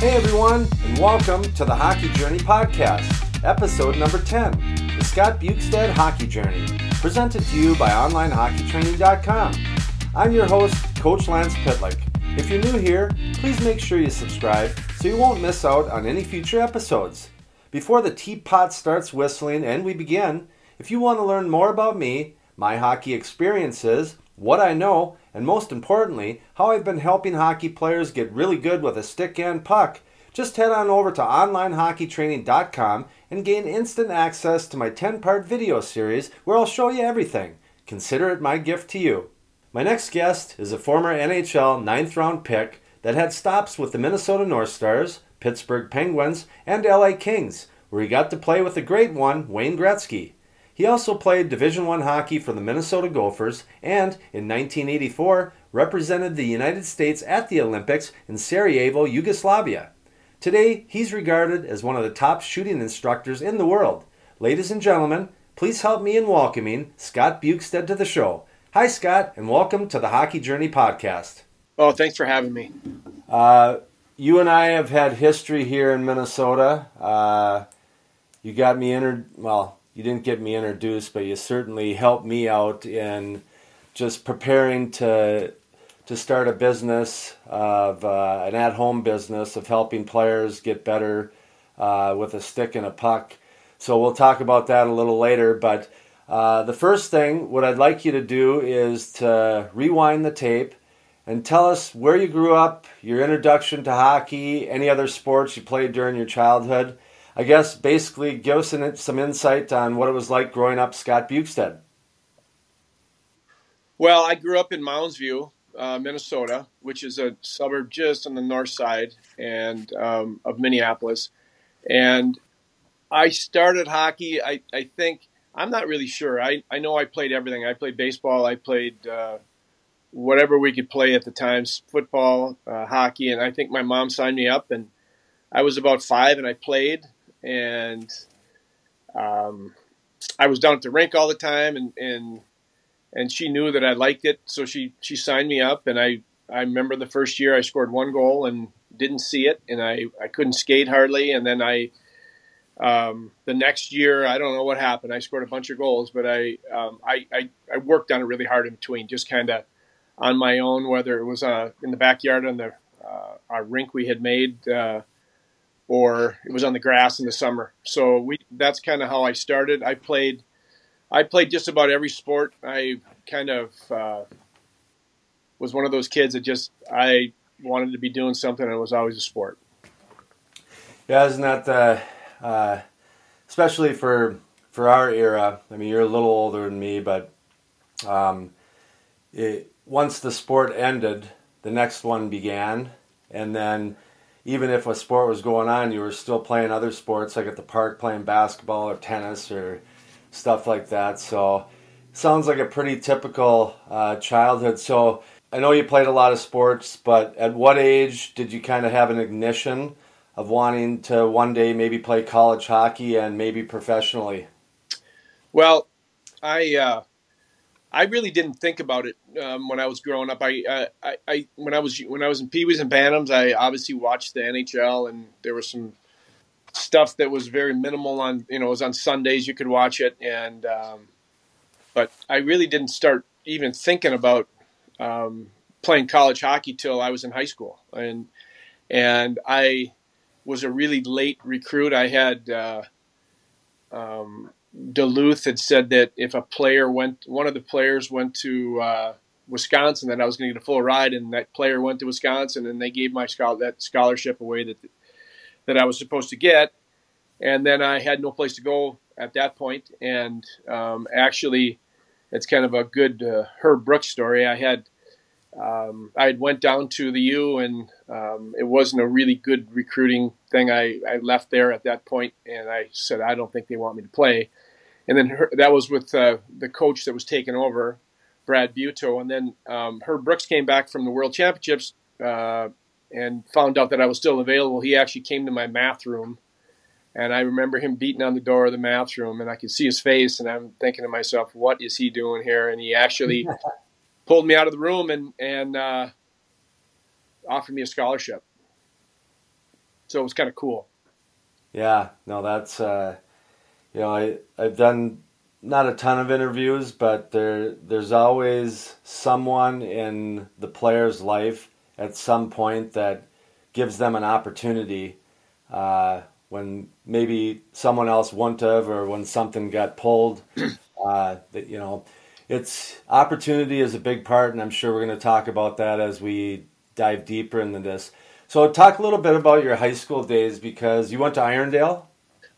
Hey everyone, and welcome to the Hockey Journey Podcast, episode number 10, the Scott Bjugstad Hockey Journey, presented to you by OnlineHockeyTraining.com. I'm your host, Coach Lance Pitlick. If you're new here, please make sure you subscribe so you won't miss out on any future episodes. Before the teapot starts whistling and we begin, if you want to learn more about me, my hockey experiences, what I know, and most importantly, how I've been helping hockey players get really good with a stick and puck, just head on over to onlinehockeytraining.com and gain instant access to my 10 part video series where I'll show you everything. Consider it my gift to you. My next guest is a former NHL ninth round pick that had stops with the Minnesota North Stars, Pittsburgh Penguins, and LA Kings, where he got to play with the great one, Wayne Gretzky. He also played Division I hockey for the Minnesota Gophers and, in 1984, represented the United States at the Olympics in Sarajevo, Yugoslavia. Today, he's regarded as one of the top shooting instructors in the world. Ladies and gentlemen, please help me in welcoming Scott Bjugstad to the show. Hi, Scott, and welcome to the Hockey Journey podcast. Oh, thanks for having me. Uh, you and I have had history here in Minnesota. Uh, you got me entered, well, you didn't get me introduced, but you certainly helped me out in just preparing to to start a business of uh, an at-home business of helping players get better uh, with a stick and a puck. So we'll talk about that a little later. But uh, the first thing, what I'd like you to do is to rewind the tape and tell us where you grew up, your introduction to hockey, any other sports you played during your childhood I guess basically give us an, some insight on what it was like growing up Scott Bjugstad. Well, I grew up in Mounds View, uh, Minnesota, which is a suburb just on the north side and um, of Minneapolis. And I started hockey. I, I think I'm not really sure. I, I know I played everything. I played baseball. I played uh, whatever we could play at the time, football, uh, hockey, and I think my mom signed me up. And I was about five, and I played and um, I was down at the rink all the time, and and and she knew that I liked it, so she she signed me up, and I I remember the first year I scored one goal and didn't see it, and I I couldn't skate hardly, and then I. Um, the next year, I don't know what happened. I scored a bunch of goals, but I um, I, I, I worked on it really hard in between, just kind of on my own. Whether it was uh, in the backyard on the uh, our rink we had made, uh, or it was on the grass in the summer. So we that's kind of how I started. I played I played just about every sport. I kind of uh, was one of those kids that just I wanted to be doing something and it was always a sport. Yeah, isn't that uh, uh, especially for for our era? I mean, you're a little older than me, but um, it, once the sport ended, the next one began, and then even if a sport was going on, you were still playing other sports, like at the park playing basketball or tennis or stuff like that. So, sounds like a pretty typical uh, childhood. So, I know you played a lot of sports, but at what age did you kind of have an ignition of wanting to one day maybe play college hockey and maybe professionally? Well, I uh, I really didn't think about it um, when I was growing up. I, uh, I, I, when I was when I was in Pee Wees and Bantams, I obviously watched the NHL, and there was some stuff that was very minimal on. You know, it was on Sundays you could watch it, and um, but I really didn't start even thinking about um, playing college hockey till I was in high school, and and I was a really late recruit. I had. Uh, um, Duluth had said that if a player went, one of the players went to uh, Wisconsin, that I was going to get a full ride, and that player went to Wisconsin, and they gave my that scholarship away that that I was supposed to get, and then I had no place to go at that point. point, and um, actually, it's kind of a good uh, Herb Brooks story. I had um, I went down to the U, and um, it wasn't a really good recruiting thing. I, I left there at that point, and I said I don't think they want me to play. And then her, that was with uh, the coach that was taking over, Brad Buetow. And then um, Herb Brooks came back from the World Championships uh, and found out that I was still available. He actually came to my math room, and I remember him beating on the door of the math room, and I could see his face, and I'm thinking to myself, "What is he doing here?" And he actually pulled me out of the room and and uh, offered me a scholarship. so it was kind of cool. Yeah, no, that's uh, you know I I've done not a ton of interviews, but there there's always someone in the player's life at some point that gives them an opportunity uh, when maybe someone else wouldn't have, or when something got pulled. Uh, that you know, it's opportunity is a big part, and I'm sure we're going to talk about that as we dive deeper into this. So, talk a little bit about your high school days because you went to Irondale.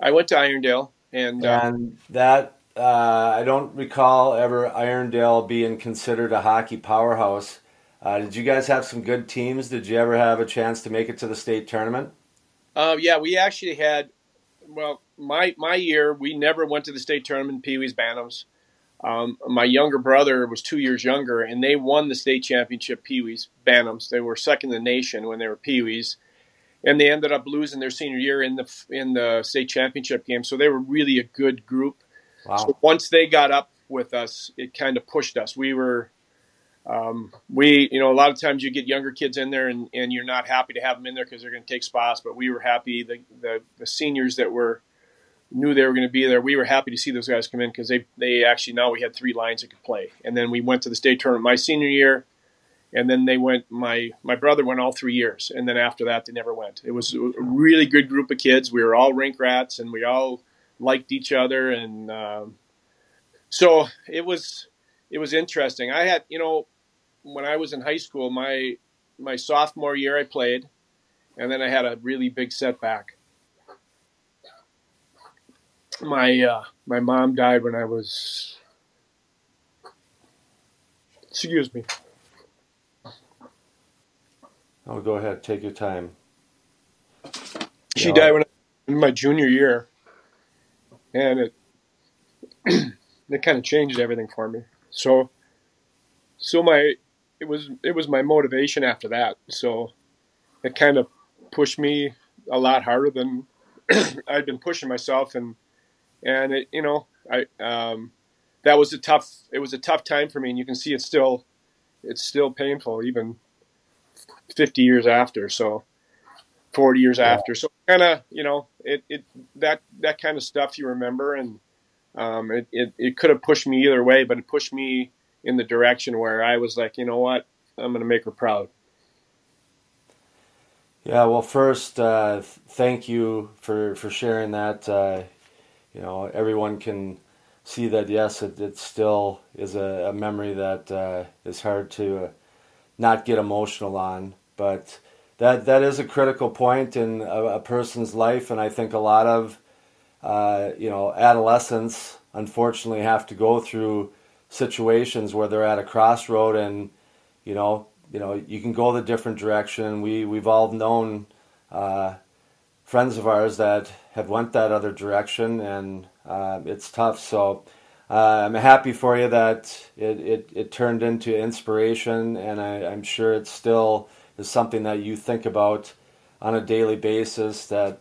I went to Irondale, and uh, and that uh, I don't recall ever Irondale being considered a hockey powerhouse. Uh, did you guys have some good teams? Did you ever have a chance to make it to the state tournament? Uh, yeah, we actually had. Well, my my year, we never went to the state tournament, Pee Wee's Bantams. Um, my younger brother was two years younger, and they won the state championship Pee Wee's Bantams. They were second in the nation when they were Pee Wee's, and they ended up losing their senior year in the in the state championship game. So they were really a good group. Wow. So once they got up with us, it kind of pushed us. We were um, we, you know, a lot of times you get younger kids in there and, and you're not happy to have them in there because they're going to take spots. But we were happy. The, the, the seniors that were knew they were going to be there. We were happy to see those guys come in because they they actually now we had three lines that could play. And then we went to the state tournament my senior year, and then they went. My my brother went all three years, and then after that they never went. It was a really good group of kids. We were all rink rats, and we all liked each other, and um, so it was it was interesting. I had you know when I was in high school, my my sophomore year I played, and then I had a really big setback. My uh, my mom died when I was. Excuse me. Oh, go ahead. Take your time. She no. died when I, in my junior year, and it it kind of changed everything for me. So, so my it was it was my motivation after that. So it kind of pushed me a lot harder than I'd been pushing myself, and and it, you know I um, that was a tough it was a tough time for me, and you can see it's still it's still painful even 50 years after. So 40 years yeah. after. So kind of you know it it that that kind of stuff you remember, and um, it, it it could have pushed me either way, but it pushed me in the direction where I was like, you know what, I'm going to make her proud. Yeah, well, first, uh, thank you for, for sharing that. Uh, you know, everyone can see that, yes, it, it still is a, a memory that uh, is hard to uh, not get emotional on. But that, that is a critical point in a, a person's life, and I think a lot of, uh, you know, adolescents unfortunately have to go through situations where they're at a crossroad and you know you know you can go the different direction we we've all known uh, friends of ours that have went that other direction and uh, it's tough so uh, I'm happy for you that it, it, it turned into inspiration and I, I'm sure it still is something that you think about on a daily basis that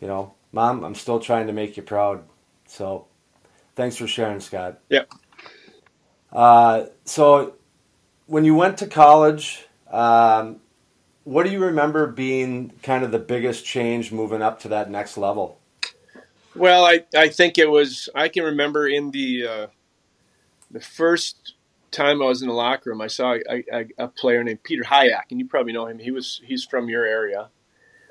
you know mom I'm still trying to make you proud. So thanks for sharing Scott. Yep uh, so, when you went to college, um, what do you remember being kind of the biggest change moving up to that next level? Well, I, I think it was. I can remember in the uh, the first time I was in the locker room, I saw a, a, a, player named Peter Hayek, and you probably know him. He was he's from your area,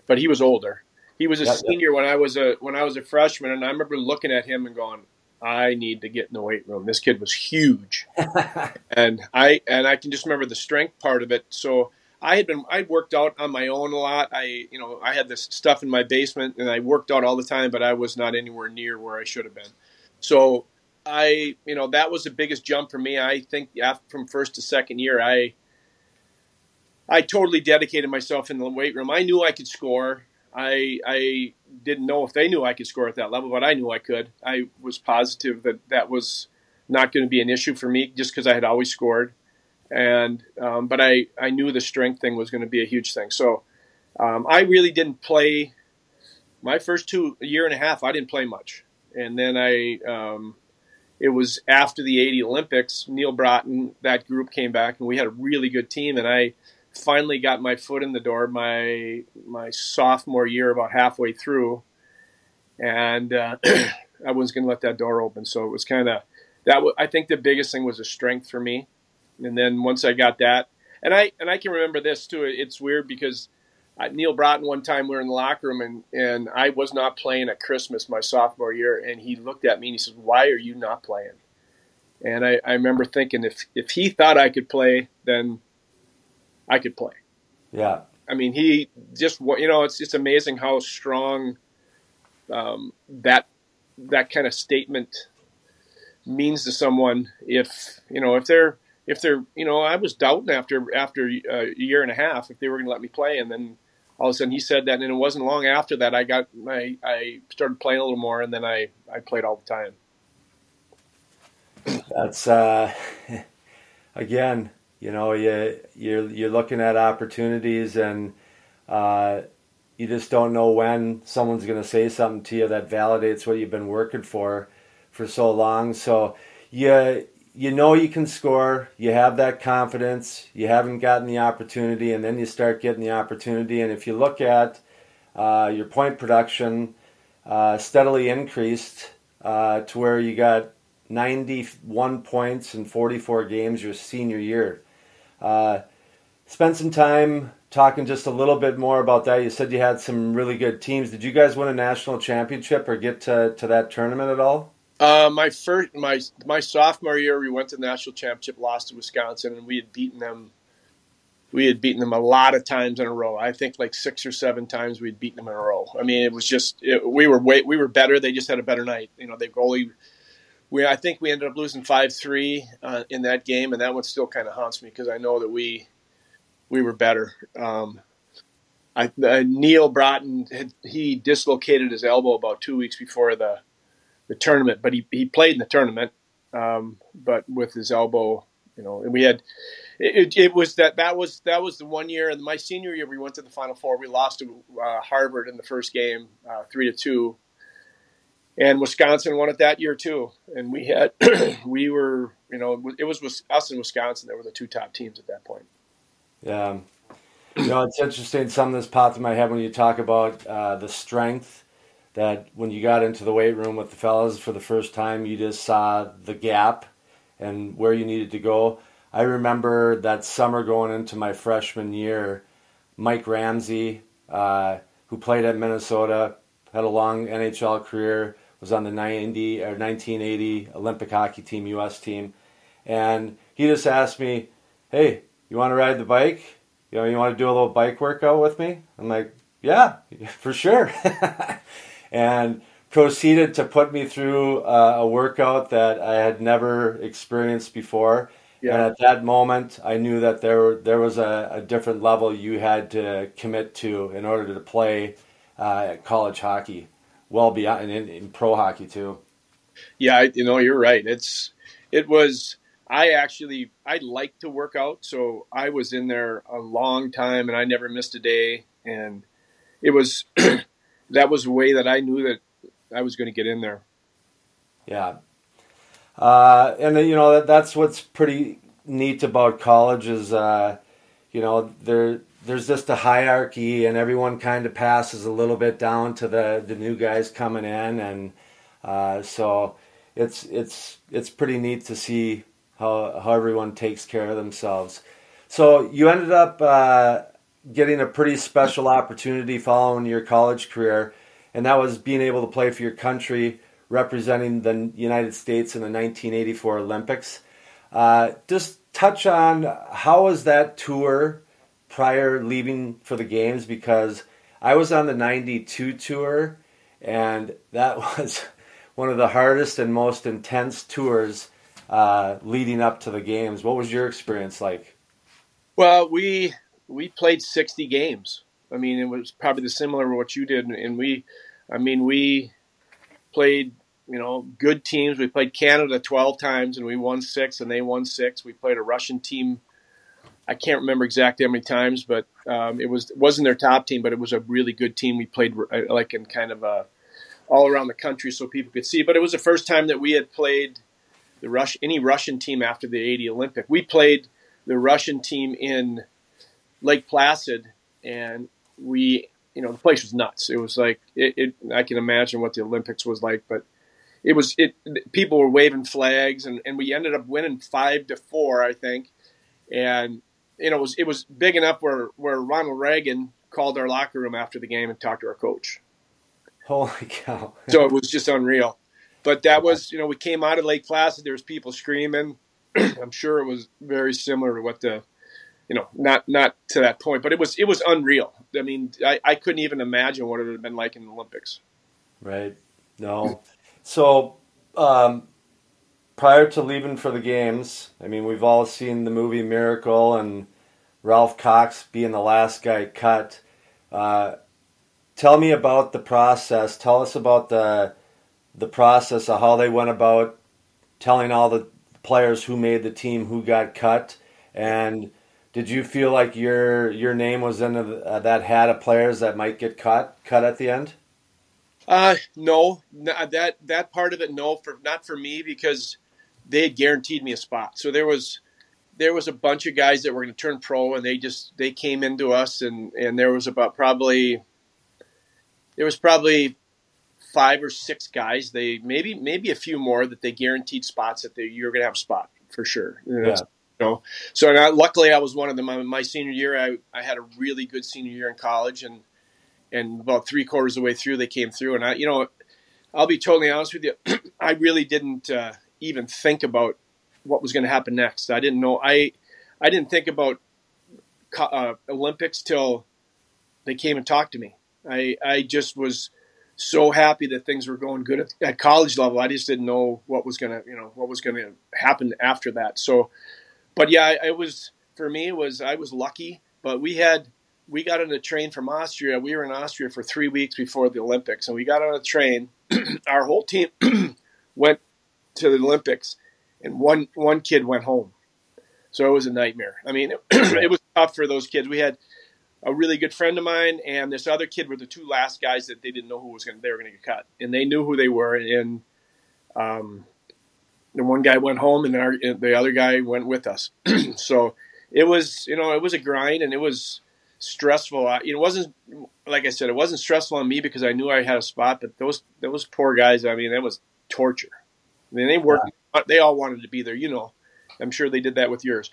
but he was older. He was a senior when I was a when I was a freshman, and I remember looking at him and going, I need to get in the weight room. This kid was huge, and I and I can just remember the strength part of it. So I had been I worked out on my own a lot. I you know I had this stuff in my basement, and I worked out all the time, but I was not anywhere near where I should have been. So I you know that was the biggest jump for me. I think from first to second year, I I totally dedicated myself in the weight room. I knew I could score. I I didn't know if they knew I could score at that level, but I knew I could. I was positive that that was not going to be an issue for me just because I had always scored, and um, but I I knew the strength thing was going to be a huge thing. So um, I really didn't play my first two year and a half. I didn't play much, and then I. Um, it was after the 80 Olympics, Neal Broten, that group came back, and we had a really good team. And I finally got my foot in the door my my sophomore year, about halfway through, and uh, I was going to let that door open. So it was kind of that. W- I think the biggest thing was a strength for me, and then once I got that, and I and I can remember this too. It's weird because uh, Neal Broten one time we were in the locker room and and I was not playing at Christmas my sophomore year, and he looked at me and he says, "Why are you not playing?" And I, I remember thinking if if he thought I could play, then I could play. Yeah. I mean, he just you know it's it's amazing how strong um, that that kind of statement means to someone. If you know if they're if they're you know I was doubting after after a year and a half if they were going to let me play, and then all of a sudden he said that, and it wasn't long after that I got I I started playing a little more, and then I I played all the time. That's uh, again, you know, you you're you're looking at opportunities, and uh, you just don't know when someone's going to say something to you that validates what you've been working for for so long. So you you know you can score, you have that confidence, you haven't gotten the opportunity, and then you start getting the opportunity. And if you look at uh, your point production, uh, steadily increased uh, to where you got 91 points in 44 games your senior year. Uh, spend some time talking just a little bit more about that. You said you had some really good teams. Did you guys win a national championship or get to, to that tournament at all? Uh, my first, my my sophomore year, we went to the national championship, lost to Wisconsin, and we had beaten them. We had beaten them a lot of times in a row. I think like six or seven times we'd beaten them in a row. I mean, it was just it, we were way, we were better. They just had a better night. You know, they goalie we I think we ended up losing five three uh, in that game, and that one still kind of haunts me because I know that we we were better. Um, I, uh, Neal Broten had, he dislocated his elbow about two weeks before the the tournament, but he he played in the tournament, um, but with his elbow, you know, and we had. It, it, was that that was that was the one year and my senior year we went to the final four we lost to uh, Harvard in the first game uh, three to two and Wisconsin won it that year too. And we had we were you know it was us and Wisconsin that were the two top teams at that point. Yeah, you know it's interesting. Some of this popped in my head when you talk about uh, the strength that when you got into the weight room with the fellas for the first time, you just saw the gap and where you needed to go. I remember that summer going into my freshman year, Mike Ramsey, uh, who played at Minnesota, had a long NHL career was on the 90 or 1980 Olympic hockey team, U.S. team, and he just asked me, "Hey, you want to ride the bike? You know, you want to do a little bike workout with me?" I'm like, "Yeah, for sure," and proceeded to put me through uh, a workout that I had never experienced before. Yeah. And at that moment, I knew that there there was a, a different level you had to commit to in order to play uh, college hockey well beyond and in, in pro hockey too. Yeah, you know, you're right. It's it was. I actually I like to work out, so I was in there a long time, and I never missed a day. And it was that was a way that I knew that I was going to get in there. Yeah, uh, and you know that that's what's pretty neat about college is uh, you know there there's just a hierarchy and everyone kind of passes a little bit down to the, the new guys coming in and uh, so it's it's it's pretty neat to see how how everyone takes care of themselves. So you ended up uh, getting a pretty special opportunity following your college career, and that was being able to play for your country, representing the United States in the 1984 Olympics. Uh, just touch on how was that tour prior leaving for the games because I was on the 92 tour and that was one of the hardest and most intense tours uh, leading up to the games. What was your experience like? Well, we we played 60 games. I mean, it was probably the similar to what you did, and we, I mean, we played you know good teams. We played Canada 12 times, and we won six, and they won six. We played a Russian team I can't remember exactly how many times, but um, it was it wasn't their top team, but it was a really good team. We played uh, like in kind of a, all around the country so people could see. But it was the first time that we had played the Rush any Russian team after the '80 Olympic. We played the Russian team in Lake Placid, and we, you know, the place was nuts. It was like it, it I can imagine what the Olympics was like, but it was it. People were waving flags, and, and we ended up winning five to four, I think, and you know, it was it was big enough where where Ronald Reagan called our locker room after the game and talked to our coach. Holy cow! so it was just unreal. But that was, you know, we came out of Lake Placid. There was people screaming. I'm sure it was very similar to what the, you know, not not to that point, but it was it was unreal. I mean, I, I couldn't even imagine what it would have been like in the Olympics. Right. No. So um, prior to leaving for the games, I mean, we've all seen the movie Miracle and Ralph Cox being the last guy cut. Uh, tell me about the process. Tell us about the the process of how they went about telling all the players who made the team who got cut, and did you feel like your your name was in a, that hat of players that might get cut cut at the end? Uh, no, that that part of it, no, for not for me because they had guaranteed me a spot. So there was there was a bunch of guys that were going to turn pro, and they just they came into us, and and there was about probably there was probably five or six guys. They maybe maybe a few more that they guaranteed spots that they, you're going to have a spot for sure. Yeah. You know, so I, luckily I was one of them. My, my senior year, I, I had a really good senior year in college, and and about three quarters of the way through, they came through. And I, you know, I'll be totally honest with you, I really didn't uh, even think about what was going to happen next. I didn't know. I I didn't think about uh, Olympics till they came and talked to me. I I just was so happy that things were going good at, at college level. I just didn't know what was gonna you know what was gonna happen after that. So, but yeah, I, I was for me it was I was lucky. But we had we got on a train from Austria. We were in Austria for three weeks before the Olympics, and we got on a train. Our whole team went to the Olympics, and one one kid went home. So it was a nightmare. I mean, it, it was tough for those kids. We had a really good friend of mine and this other kid were the two last guys that they didn't know who was going they were going to get cut, and they knew who they were. And um, the one guy went home, and our, the other guy went with us. so it was, you know, it was a grind, and it was stressful. I, It wasn't like I said, it wasn't stressful on me because I knew I had a spot. But those those poor guys, I mean, that was torture. I mean, they worked. Yeah. They all wanted to be there. You know, I'm sure they did that with yours.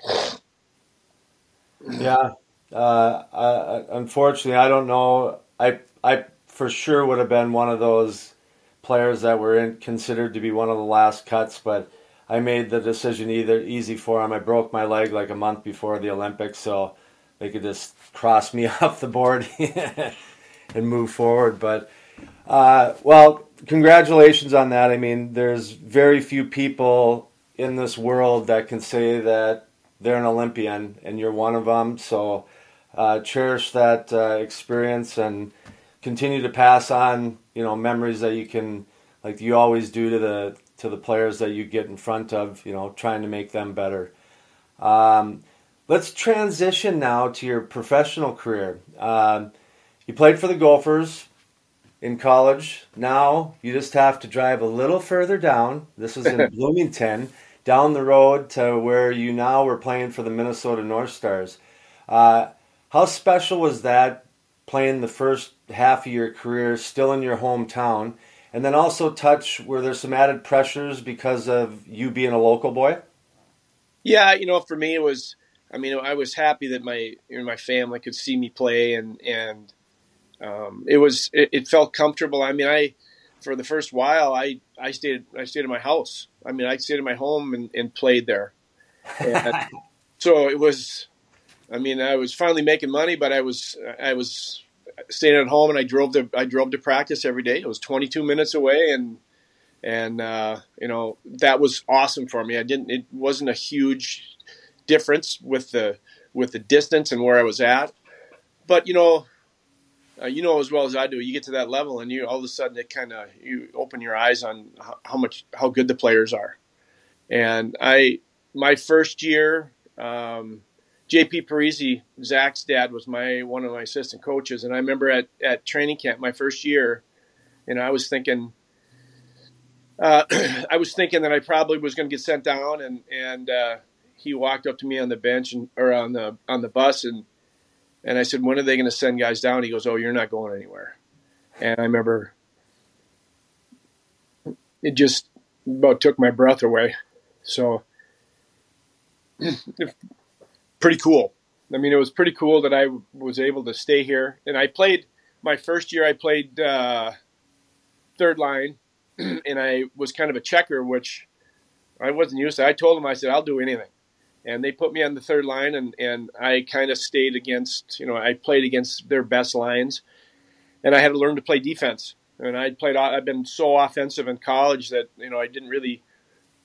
Yeah. Uh, uh, unfortunately, I don't know. I I for sure would have been one of those players that were in, considered to be one of the last cuts, but I made the decision either easy for him. I broke my leg like a month before the Olympics, so they could just cross me off the board and move forward. But uh, well, congratulations on that. I mean, there's very few people in this world that can say that they're an Olympian, and you're one of them. So uh, cherish that uh, experience and continue to pass on, you know, memories that you can, like you always do to the to the players that you get in front of, you know, trying to make them better. Um, let's transition now to your professional career. Um, you played for the Gophers in college. Now you just have to drive a little further down. This was in Bloomington, down the road to where you now were playing for the Minnesota North Stars. Uh, how special was that playing the first half of your career still in your hometown? And then also touch where there's some added pressures because of you being a local boy? Yeah, you know, for me it was I mean, I was happy that my you know, my family could see me play and and um, it was it, it, felt comfortable. I mean, I for the first while I I stayed I stayed in my house. I mean, I stayed in my home and, and played there. And so it was. I mean, I was finally making money, but I was I was staying at home and I drove to I drove to practice every day. It was 22 minutes away, and and uh, you know that was awesome for me. I didn't. It wasn't a huge difference with the with the distance and where I was at, but you know uh, you know as well as I do, you get to that level and you all of a sudden it kind of you open your eyes on how, how, much how good the players are. And I my first year, um, JP Parise, Zach's dad was my one of my assistant coaches, and I remember at at training camp my first year, and I was thinking. Uh, I was thinking that I probably was going to get sent down, and and uh, he walked up to me on the bench and or on the on the bus and And I said, when are they going to send guys down? He goes, oh, you're not going anywhere. And I remember it just about took my breath away. So pretty cool. I mean, it was pretty cool that I was able to stay here. And I played my first year. I played uh, third line, and I was kind of a checker, which I wasn't used to. I told them, I said, I'll do anything. And they put me on the third line, and, and I kind of stayed against, you know, I played against their best lines, and I had to learn to play defense. And I played, I've been so offensive in college that you know I didn't really,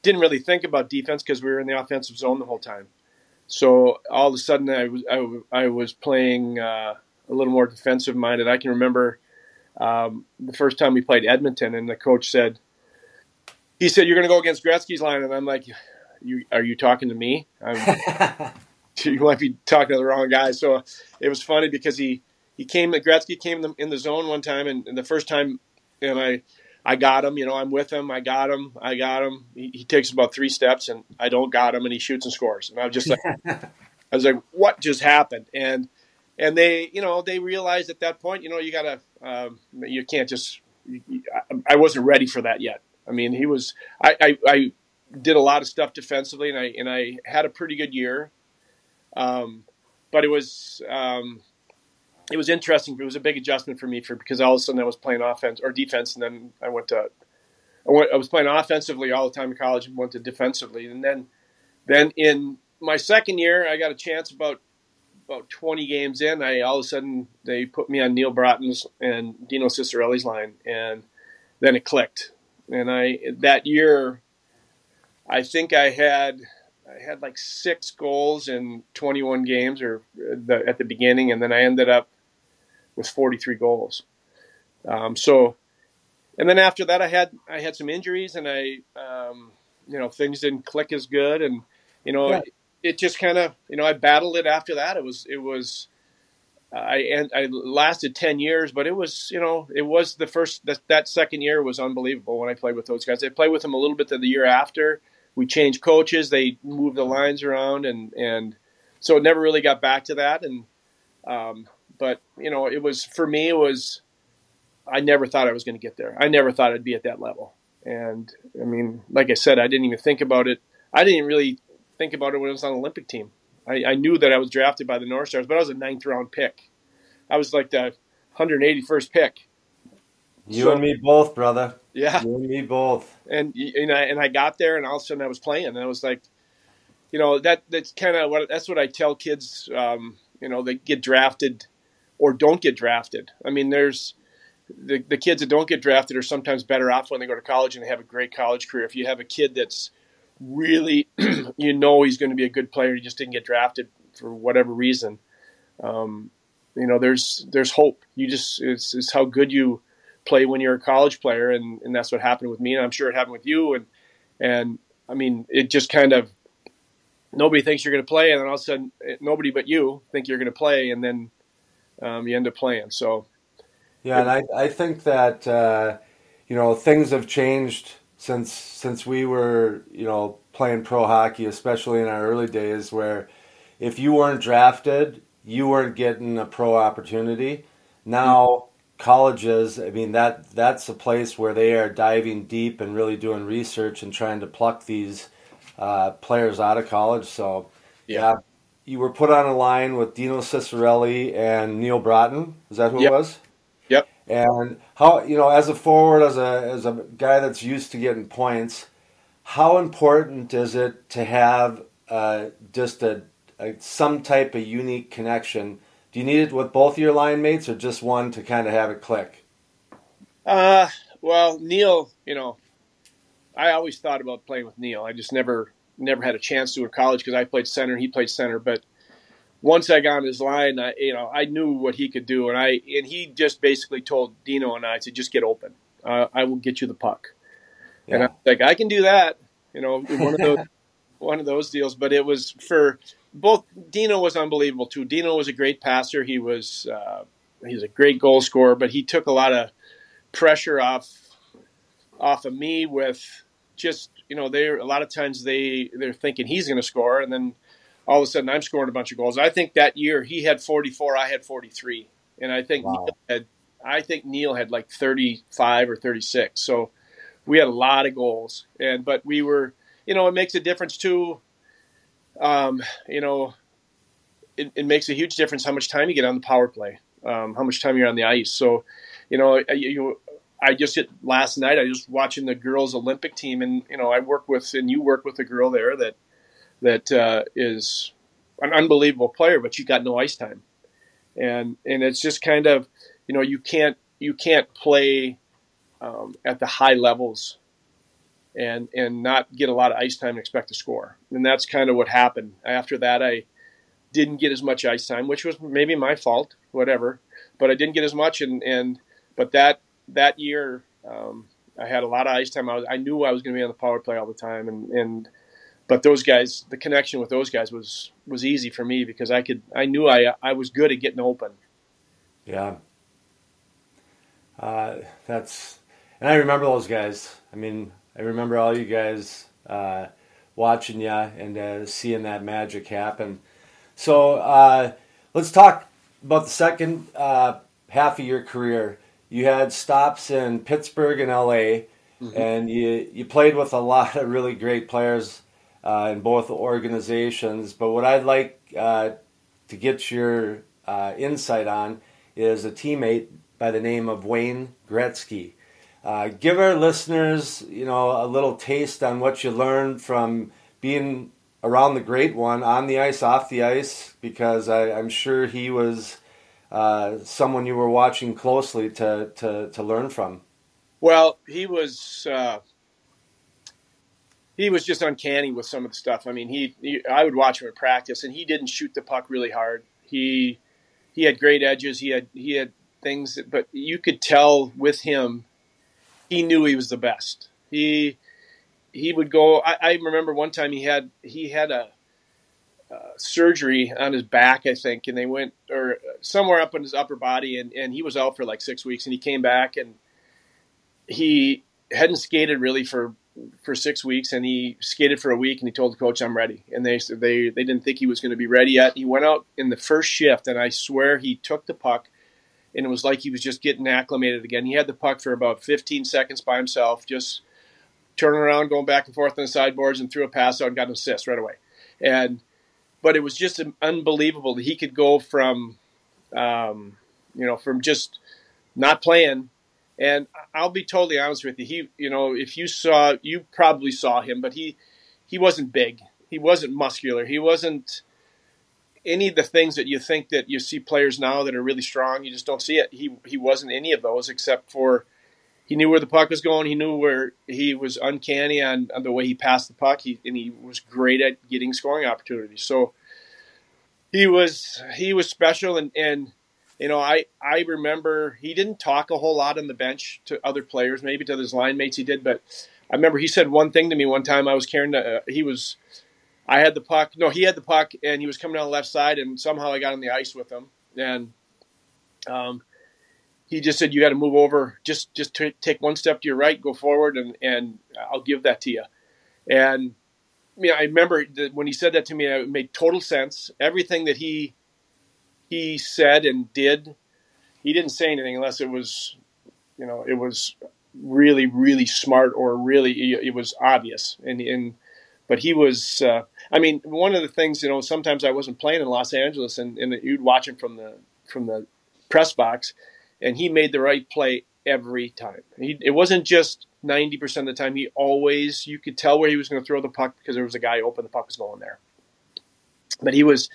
didn't really think about defense because we were in the offensive zone the whole time. So all of a sudden, I was I, I was playing uh, a little more defensive minded. I can remember um, the first time we played Edmonton, and the coach said, he said, "You're going to go against Gretzky's line," and I'm like, "You are you talking to me? you might be talking to the wrong guy." So it was funny because he he came. Gretzky came in the zone one time, and, and the first time, and I I got him. You know, I'm with him. I got him. I got him. He, he, takes about three steps, and I don't got him, and he shoots and scores. And I was just like, I was like, what just happened? And and they, you know, they realized at that point, you know, you gotta, um, you can't just. I wasn't ready for that yet. I mean, he was. I, I, I did a lot of stuff defensively, and I and I had a pretty good year. Um, but it was um, it was interesting. It was a big adjustment for me for because all of a sudden I was playing offense or defense, and then I went to I, went, I was playing offensively all the time in college and went to defensively, and then then in my second year I got a chance about about 20 games in. I all of a sudden they put me on Neal Broten's and Dino Ciccarelli's line, and then it clicked. And I that year, I think I had I had like six goals in 21 games or uh, the, at the beginning, and then I ended up with 43 goals. Um, so, and then after that, I had I had some injuries, and I, um, you know, things didn't click as good, and you know, yeah. it, it, just kind of, you know, I battled it after that. It was it was. I and I lasted ten years, but it was you know it was the first that, that second year was unbelievable when I played with those guys. I played with them a little bit the year after. We changed coaches, they moved the lines around, and and so it never really got back to that. And um, but you know, it was for me. It was I never thought I was going to get there. I never thought I'd be at that level. And I mean, like I said, I didn't even think about it. I didn't really think about it when I was on the Olympic team. I, I knew that I was drafted by the North Stars, but I was a ninth round pick. I was like the 181st pick. You so, and me both, brother. Yeah, you and me both. And you know, and I got there, and all of a sudden I was playing, and I was like, you know, that that's kind of what that's what I tell kids. Um, you know, they get drafted or don't get drafted. I mean, there's the, the kids that don't get drafted are sometimes better off when they go to college and they have a great college career. If you have a kid that's really, you know, he's going to be a good player, he just didn't get drafted for whatever reason. Um, you know, there's there's hope. You just it's, it's how good you play when you're a college player, and, and that's what happened with me, and I'm sure it happened with you. And and I mean, it just kind of nobody thinks you're going to play, and then all of a sudden, nobody but you think you're going to play, and then um, you end up playing. So, yeah, and I I think that uh, you know things have changed since since we were you know playing pro hockey, especially in our early days, where if you weren't drafted, you weren't getting a pro opportunity. Now colleges, I mean that that's a place where they are diving deep and really doing research and trying to pluck these uh, players out of college. So yeah. You were put on a line with Dino Ciccarelli and Neal Broten. Is that who yep. it was? Yep. And how you know, as a forward, as a as a guy that's used to getting points, how important is it to have uh, just a, a, some type of unique connection? Do you need it with both your line mates, or just one to kind of have it click? Uh, well, Neal, you know, I always thought about playing with Neal. I just never never had a chance to in college because I played center and he played center. But once I got on his line, I, you know, I knew what he could do, and I and he just basically told Dino and I to just get open. Uh, I will get you the puck, yeah. and I'm like, I can do that. You know, one of those one of those deals. But it was for both. Dino was unbelievable too. Dino was a great passer. He was uh, he's a great goal scorer, but he took a lot of pressure off off of me with just you know, they're a lot of times they they're thinking he's going to score, and then all of a sudden I'm scoring a bunch of goals. I think that year he had 44, I had 43, and I think wow. Neal had I think Neal had like 35 or 36. So we had a lot of goals, and but we were, you know, it makes a difference too. Um, you know, it, it, makes a huge difference how much time you get on the power play, um, how much time you're on the ice. So, you know, you, I just hit last night. I was watching the girls' Olympic team, and you know, I work with, and you work with a girl there that that uh, is an unbelievable player, but she got no ice time, and and it's just kind of, you know, you can't you can't play um, at the high levels and and not get a lot of ice time and expect to score. And that's kind of what happened. After that, I didn't get as much ice time, which was maybe my fault, whatever. But I didn't get as much, and and but that that year um, I had a lot of ice time. I, was, I knew I was going to be on the power play all the time, and and but those guys, the connection with those guys was was easy for me because I could I knew I I was good at getting open. Yeah. Uh, that's and I remember those guys. I mean, I remember all you guys uh, watching you and uh, seeing that magic happen. So uh, let's talk about the second uh, half of your career. You had stops in Pittsburgh and LA, mm-hmm. and you you played with a lot of really great players uh, in both organizations. But what I'd like uh, to get your insight on is a teammate by the name of Wayne Gretzky. Uh, give our listeners, you know, a little taste on what you learned from being around the great one on the ice, off the ice, because I, am sure he was uh, someone you were watching closely to, to, to learn from. Well, he was uh, he was just uncanny with some of the stuff. I mean, he, he, I would watch him in practice, and he didn't shoot the puck really hard. He he had great edges. He had he had things, that, but you could tell with him he knew he was the best. He he would go. I, I remember one time he had he had a uh, surgery on his back, I think, and they went or somewhere up in his upper body, and, and he was out for like six weeks, and he came back and he hadn't skated really for for six weeks, and he skated for a week, and he told the coach, "I'm ready," and they they they didn't think he was going to be ready yet. He went out in the first shift, and I swear he took the puck and it was like he was just getting acclimated again. He had the puck for about 15 seconds by himself, just turning around, going back and forth on the sideboards, and threw a pass out and got an assist right away. And but it was just unbelievable that he could go from, um, you know, from just not playing. And I'll be totally honest with you. He, you know, if you saw, you probably saw him, but he, he wasn't big. He wasn't muscular. He wasn't any of the things that you think that you see players now that are really strong, you just don't see it. He he wasn't any of those except for he knew where the puck was going. He knew where he was uncanny on, on the way he passed the puck. He and he was great at getting scoring opportunities. So he was he was special and and you know I I remember he didn't talk a whole lot on the bench to other players, maybe to his line mates he did, but I remember he said one thing to me one time. I was carrying the, uh, he was I had the puck. No, he had the puck, and he was coming down the left side, and somehow I got on the ice with him, and um, he just said, "You got to move over. Just just t- take one step to your right, go forward, and and I'll give that to you." And I mean, I remember when he said that to me, it made total sense. Everything that he he said and did, he didn't say anything unless it was, you know, it was really really smart or really it was obvious, and and but he was. Uh, I mean, one of the things you know, sometimes I wasn't playing in Los Angeles, and, and you'd watch him from the from the press box, and he made the right play every time. He, it wasn't just ninety percent of the time. He always you could tell where he was going to throw the puck because there was a guy open. The puck was going there. But he was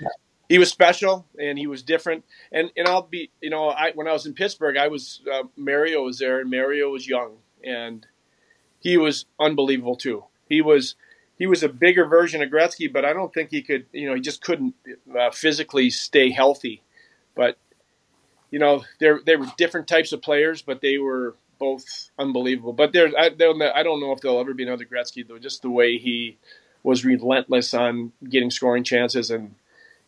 he was special and he was different. And and I'll be you know I when I was in Pittsburgh, I was uh, Mario was there, and Mario was young, and he was unbelievable too. He was he was a bigger version of Gretzky, but I don't think he could. You know, he just couldn't uh, physically stay healthy. But you know, there they were different types of players, but they were both unbelievable. But there's I, I don't know if there'll ever be another Gretzky though. Just the way he was relentless on getting scoring chances, and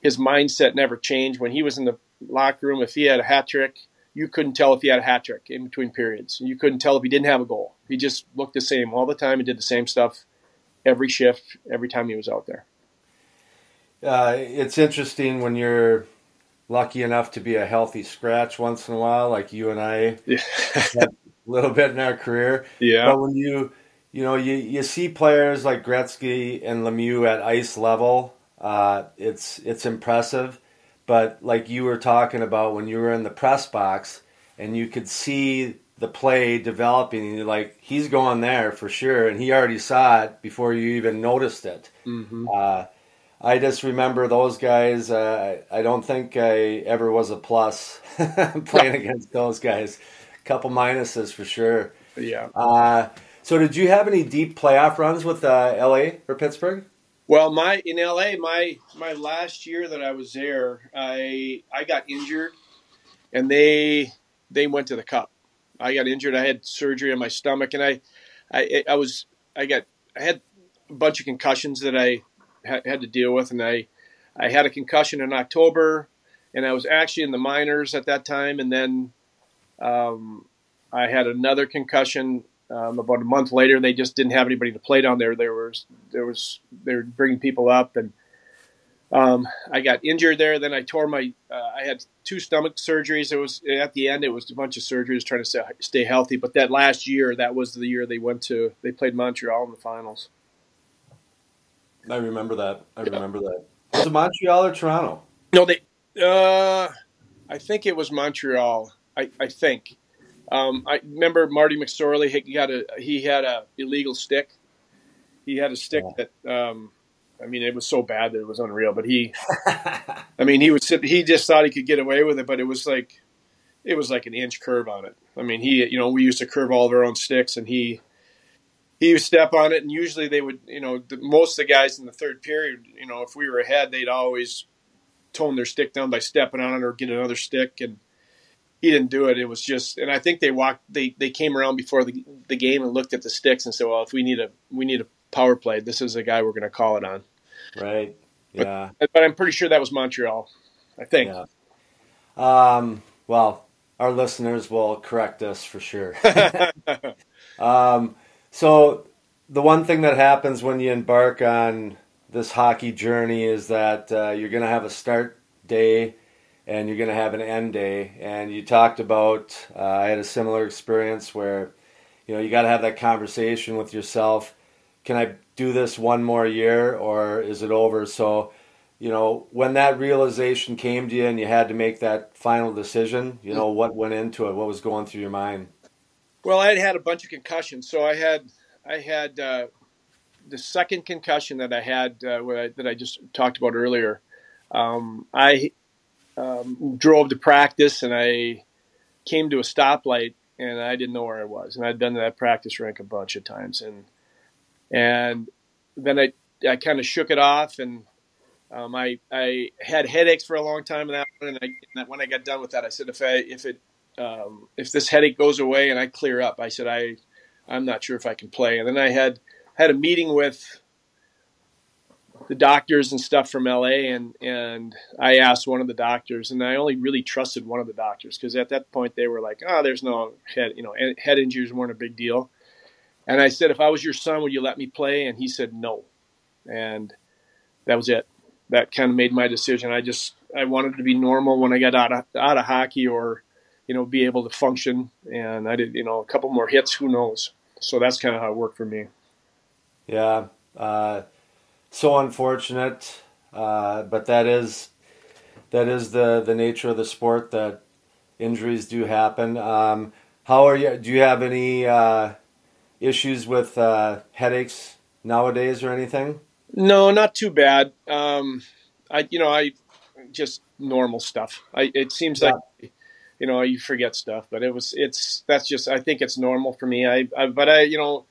his mindset never changed. When he was in the locker room, if he had a hat trick, you couldn't tell if he had a hat trick in between periods. You couldn't tell if he didn't have a goal. He just looked the same all the time and did the same stuff every shift, every time he was out there. uh, it's interesting when you're lucky enough to be a healthy scratch once in a while, like you and I, Yeah. a little bit in our career. yeah. But when you, you know, you, you see players like Gretzky and Lemieux at ice level, uh, it's it's impressive. But like you were talking about when you were in the press box and you could see the play developing, and you're like, he's going there for sure, and he already saw it before you even noticed it. hmm Uh, I just remember those guys. Uh, I don't think I ever was a plus playing against those guys. A Couple minuses for sure. Yeah. Uh, so, did you have any deep playoff runs with uh, LA or Pittsburgh? Well, my in LA, my my last year that I was there, I I got injured, and they they went to the cup. I got injured. I had surgery on my stomach, and I I I was I got I had a bunch of concussions that I had, to deal with, and I I had a concussion in October, and I was actually in the minors at that time, and then um, I had another concussion um, about a month later. They just didn't have anybody to play down there. There was there was they were bringing people up, and um, I got injured there. Then I tore my uh, I had two stomach surgeries. It was at the end. It was a bunch of surgeries trying to stay healthy. But that last year, that was the year they went to they played Montreal in the finals. I remember that. I remember that. Was it Montreal or Toronto? No, they. Uh, I think it was Montreal. I, I think. Um, I remember Marty McSorley. He got a he had a illegal stick. He had a stick that. Um, I mean, it was so bad that it was unreal. But he, I mean, he would sit. He just thought he could get away with it, but it was like, it was like an inch curve on it. I mean, he, you know, we used to curve all of our own sticks, and he, he would step on it, and usually they would, you know, the, most of the guys in the third period, you know, if we were ahead, they'd always tone their stick down by stepping on it or get another stick, and he didn't do it. It was just, and I think they walked, they they came around before the the game and looked at the sticks and said, well, if we need a we need a power play, this is the guy we're going to call it on. Right. Yeah. But I'm pretty sure that was Montreal. I think. Yeah. Um, well, our listeners will correct us for sure. um, so the one thing that happens when you embark on this hockey journey is that uh, you're going to have a start day and you're going to have an end day. And you talked about uh, I had a similar experience where you know you got to have that conversation with yourself. Can I do this one more year or is it over? So you know, when that realization came to you and you had to make that final decision, you know, what went into it? What was going through your mind? Well, I had had a bunch of concussions, so I had I had uh, the second concussion that I had uh, I, that I just talked about earlier. Um, I um, drove to practice and I came to a stoplight and I didn't know where I was, and I'd to that practice rink a bunch of times, and and then I I kind of shook it off and. Um, I I had headaches for a long time in that and, I, and when I got done with that, I said if I if it um, if this headache goes away and I clear up, I said I I'm not sure if I can play. And then I had had a meeting with the doctors and stuff from LA, and and I asked one of the doctors, and I only really trusted one of the doctors because at that point they were like, oh, there's no head, you know, head injuries weren't a big deal. And I said, if I was your son, would you let me play? And he said no, and that was it that kind of made my decision. I just I wanted to be normal when I got out of out of hockey, or you know, be able to function. And I did, you know, a couple more hits. Who knows? So that's kind of how it worked for me. Yeah, uh, so unfortunate, uh, but that is that is the the nature of the sport that injuries do happen. Um, how are you? Do you have any uh, issues with uh, headaches nowadays or anything? No, not too bad. Um, I, you know, I just normal stuff. I, it seems Yeah. like, you know, you forget stuff, but it was, it's, that's just, I think it's normal for me. I, I but I, you know,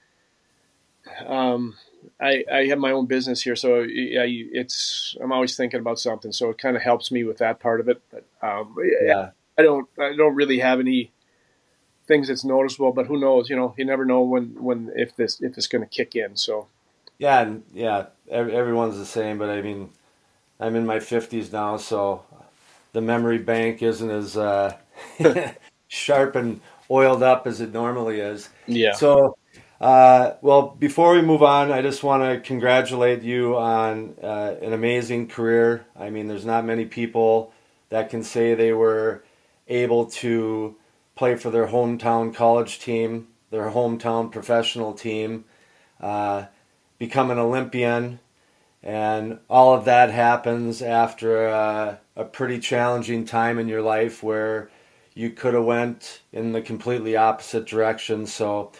um, I, I have my own business here, so yeah, it's, I'm always thinking about something, so it kind of helps me with that part of it. But, um, Yeah, I don't, I don't really have any things that's noticeable, but who knows, you know, you never know when, when, if this, if it's going to kick in. So, yeah, and yeah. ev- Everyone's the same, but I mean, I'm in my fifties now, so the memory bank isn't as uh, sharp and oiled up as it normally is. yeah. So, Uh, well, before we move on, I just want to congratulate you on uh, an amazing career. I mean, there's not many people that can say they were able to play for their hometown college team, their hometown professional team, uh, become an Olympian, and all of that happens after uh, a pretty challenging time in your life where you could have went in the completely opposite direction. So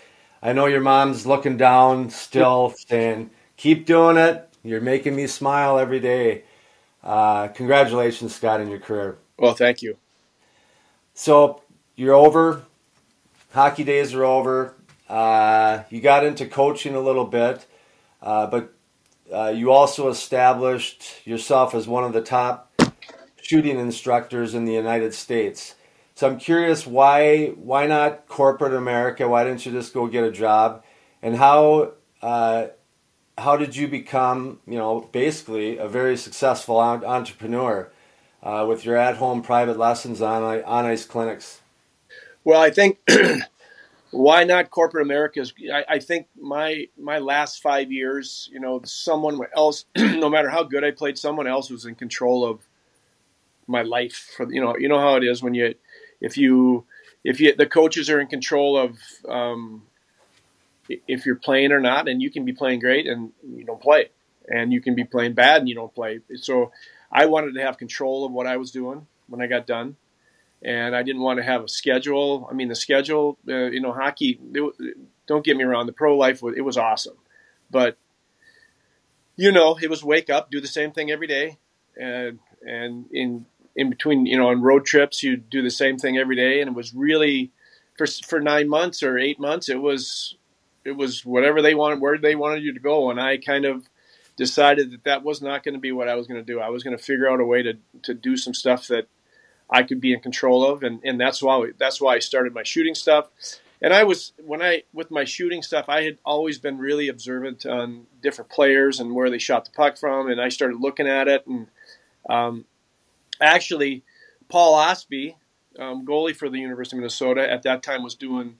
I know your mom's looking down still, saying, "Keep doing it. You're making me smile every day." Uh, congratulations, Scott, in your career. Well, thank you. So you're over. Hockey days are over. Uh, you got into coaching a little bit, uh, but uh, you also established yourself as one of the top shooting instructors in the United States. So I'm curious why why not corporate America? Why didn't you just go get a job? And how uh, how did you become you know basically a very successful entrepreneur uh, with your at home private lessons on on ice clinics? Well, I think why not corporate America? I, I think my my last five years, you know, someone else, no matter how good I played, someone else was in control of my life. For you know, you know how it is when you if you if you the coaches are in control of um, if you're playing or not, and you can be playing great and you don't play, and you can be playing bad and you don't play. So I wanted to have control of what I was doing when I got done, and I didn't want to have a schedule. I mean, the schedule, uh, you know, hockey. It, don't get me wrong, the pro life it was awesome, but you know, it was wake up, do the same thing every day, and and in in between, you know, on road trips, you do the same thing every day, and it was really for for nine months or eight months, it was it was whatever they wanted, where they wanted you to go, and I kind of decided that that was not going to be what I was going to do. I was going to figure out a way to to do some stuff that I could be in control of, and and that's why that's why I started my shooting stuff. And I was when I with my shooting stuff, I had always been really observant on different players and where they shot the puck from, and I started looking at it and. Um, actually, Paul Osby, um, goalie for the University of Minnesota, at that time was doing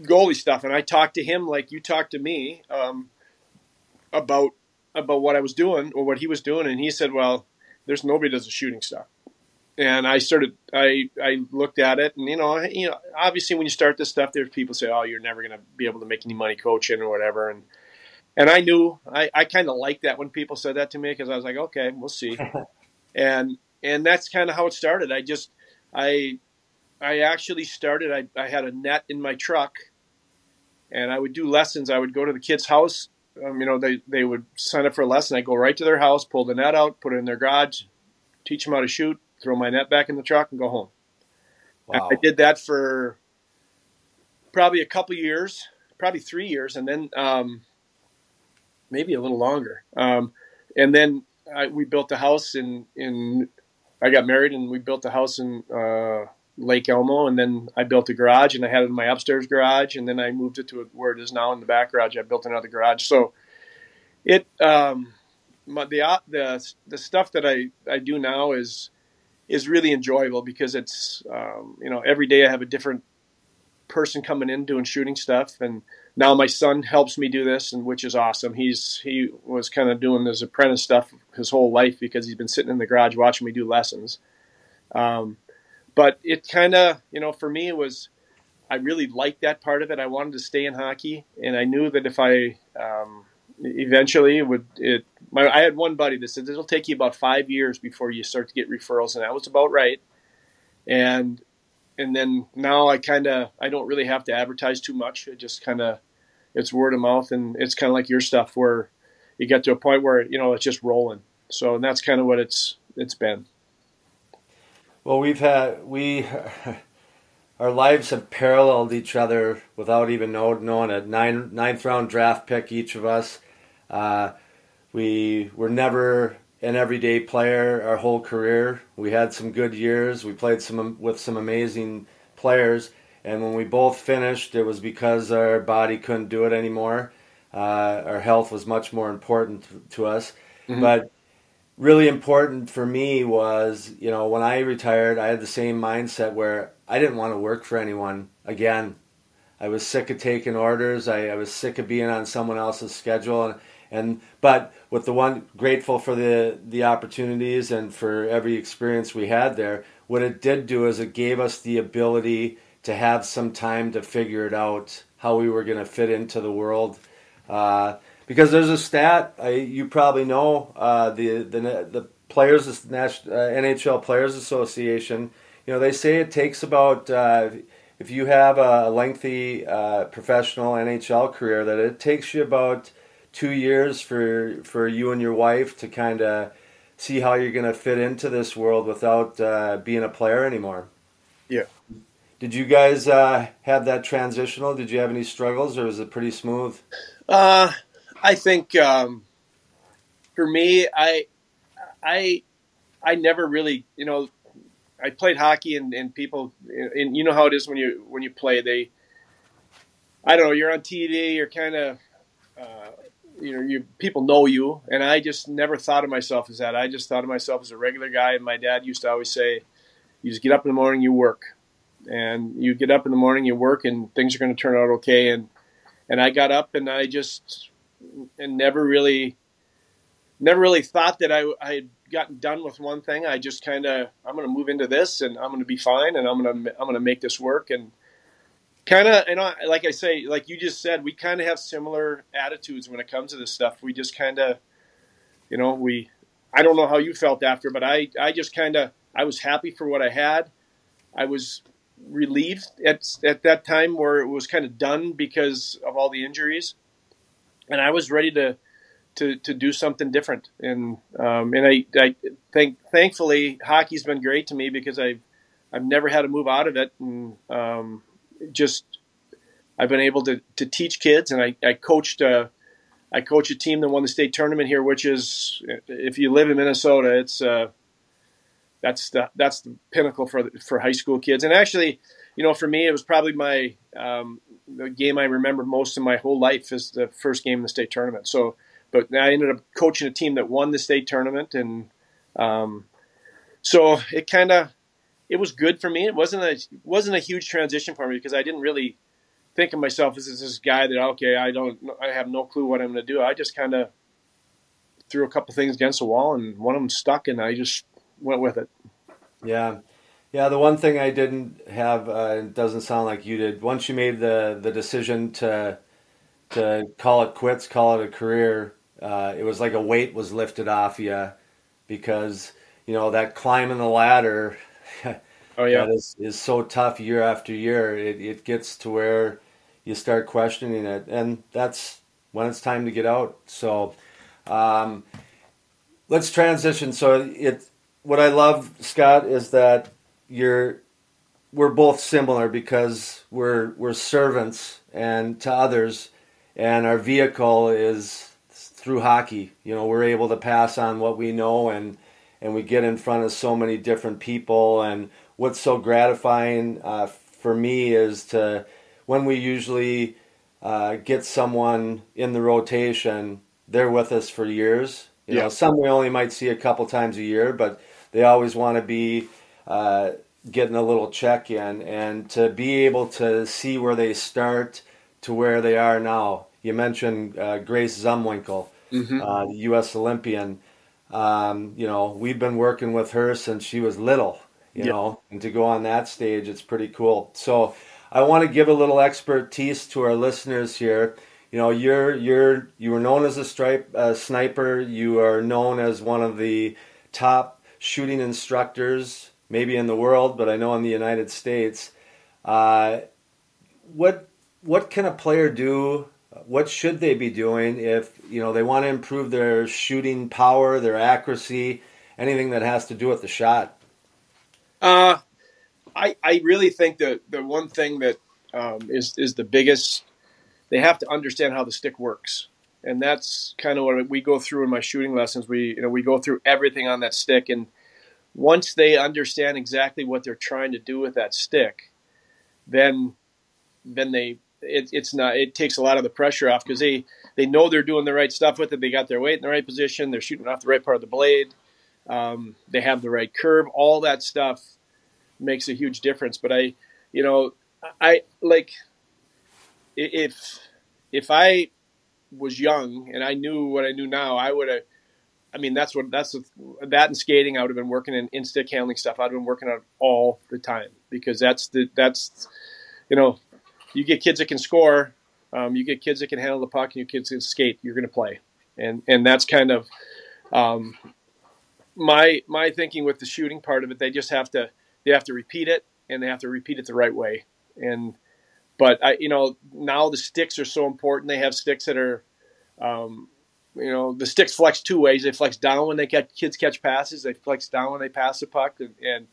goalie stuff, and I talked to him like you talked to me um, about about what I was doing or what he was doing, and he said, "Well, there's nobody does the shooting stuff." And I started, I I looked at it, and you know, you know, obviously when you start this stuff, there's people say, "Oh, you're never going to be able to make any money coaching or whatever," and and I knew I, I kind of liked that when people said that to me because I was like, okay, we'll see. and and that's kind of how it started. I just I I actually started. I, I had a net in my truck, and I would do lessons. I would go to the kid's house. Um, you know, they they would sign up for a lesson. I go right to their house, pull the net out, put it in their garage, teach them how to shoot, throw my net back in the truck, and go home. Wow. I did that for probably a couple years, probably three years, and then um, maybe a little longer. Um, and then I, we built a house in in. I got married and we built a house in uh, Lake Elmo, and then I built a garage and I had it in my upstairs garage, and then I moved it to where it is now in the back garage. I built another garage, so it um, my, the uh, the the stuff that I I do now is is really enjoyable because it's um, you know every day I have a different person coming in doing shooting stuff and now my son helps me do this, and which is awesome. He's he was kind of doing this apprentice stuff his whole life because he's been sitting in the garage watching me do lessons. Um, but it kind of you know for me it was I really liked that part of it. I wanted to stay in hockey, and I knew that if I um, eventually would it my I had one buddy that said it'll take you about five years before you start to get referrals, and that was about right. And and then now I kind of I don't really have to advertise too much. It just kind of it's word of mouth, and it's kind of like your stuff where you get to a point where you know it's just rolling. So and that's kind of what it's it's been. Well, we've had we our lives have paralleled each other without even know, knowing it. Nine ninth round draft pick each of us. Uh, we were never an everyday player our whole career. We had some good years. We played some with some amazing players, and when we both finished, it was because our body couldn't do it anymore. Uh, our health was much more important to us. Mm-hmm. But really important for me was, you know, when I retired, I had the same mindset where I didn't want to work for anyone again. I was sick of taking orders. I, I was sick of being on someone else's schedule. And, and but with the one grateful for the the opportunities and for every experience we had there. What it did do is it gave us the ability to have some time to figure it out how we were going to fit into the world. Uh, because there's a stat I, you probably know uh, the the the players uh, NHL Players Association. You know they say it takes about uh, if you have a lengthy uh, professional NHL career that it takes you about two years for for you and your wife to kind of see how you're going to fit into this world without uh, being a player anymore. Yeah. Did you guys uh, have that transitional? Did you have any struggles, or was it pretty smooth? Uh, I think um, for me, I, I, I never really, you know, I played hockey, and, and people, and you know how it is when you when you play. They, I don't know, you're on TV, you're kind of, you know, you people know you, and I just never thought of myself as that. I just thought of myself as a regular guy. And my dad used to always say, "You just get up in the morning, you work." and you get up in the morning, you work, and things are going to turn out okay. And and I got up and I just and never really never really thought that I I had gotten done with one thing. I just kind of I'm going to move into this and I'm going to be fine and I'm going to I'm going to make this work and kind of and I, like I say like you just said we kind of have similar attitudes when it comes to this stuff. We just kind of you know we I don't know how you felt after, but I I just kind of I was happy for what I had. I was relieved at at that time where it was kind of done because of all the injuries, and I was ready to to, to do something different. And um, and I, I think thankfully hockey's been great to me because I've I've never had to move out of it, and um, just I've been able to, to teach kids, and I, I coached a, I coach a team that won the state tournament here, which is if you live in Minnesota, it's uh, that's the that's the pinnacle for for high school kids. And actually, you know, for me, it was probably my um, the game I remember most in my whole life is the first game in the state tournament. So, but I ended up coaching a team that won the state tournament, and um, so it kind of it was good for me. It wasn't a wasn't a huge transition for me because I didn't really think of myself as this guy that okay, I don't I have no clue what I'm going to do. I just kind of threw a couple things against the wall, and one of them stuck, and I just went with it. Yeah. Yeah, the one thing I didn't have uh, doesn't sound like you did. Once you made the the decision to to call it quits, call it a career, uh, it was like a weight was lifted off you because you know that climbing the ladder. oh yeah, is is so tough year after year. It it gets to where you start questioning it, and that's when it's time to get out. So, um, let's transition. So it what I love, Scott, is that you're we're both similar because we're we're servants and to others, and our vehicle is through hockey. You know, we're able to pass on what we know and and we get in front of so many different people. And what's so gratifying uh, for me is to when we usually uh, get someone in the rotation, they're with us for years. You yeah. know, some we only might see a couple times a year, but they always want to be uh, getting a little check in and to be able to see where they start to where they are now. You mentioned uh, Grace Zumwinkle, mm-hmm. uh, the U.S. Olympian. Um, you know, we've been working with her since she was little. You yep. know, and to go on that stage, it's pretty cool. So, I want to give a little expertise to our listeners here. You know, you're you're you were known as a stripe uh, sniper. You are known as one of the top shooting instructors, maybe in the world, but I know in the United States. Uh, what what can a player do? What should they be doing if you know they want to improve their shooting power, their accuracy, anything that has to do with the shot? Uh, I I really think that the one thing that um, is is the biggest. They have to understand how the stick works and that's kind of what we go through in my shooting lessons. We you know we go through everything on that stick, and once they understand exactly what they're trying to do with that stick, then then they it, it's not it takes a lot of the pressure off because they they know they're doing the right stuff with it. They got their weight in the right position. They're shooting off the right part of the blade. Um, they have the right curve. All that stuff makes a huge difference. But I, you know, I like if if I was young and I knew what I knew now, I would have. I mean, that's what that's that and skating. I would have been working in, in stick handling stuff. I'd have been working on all the time because that's the that's you know, you get kids that can score, um, you get kids that can handle the puck, and you kids that skate. You're going to play, and and that's kind of um, my my thinking with the shooting part of it. They just have to they have to repeat it, and they have to repeat it the right way. And but I, you know, now the sticks are so important. They have sticks that are, um, you know, the sticks flex two ways. They flex down when they catch kids catch passes. They flex down when they pass the puck, and, and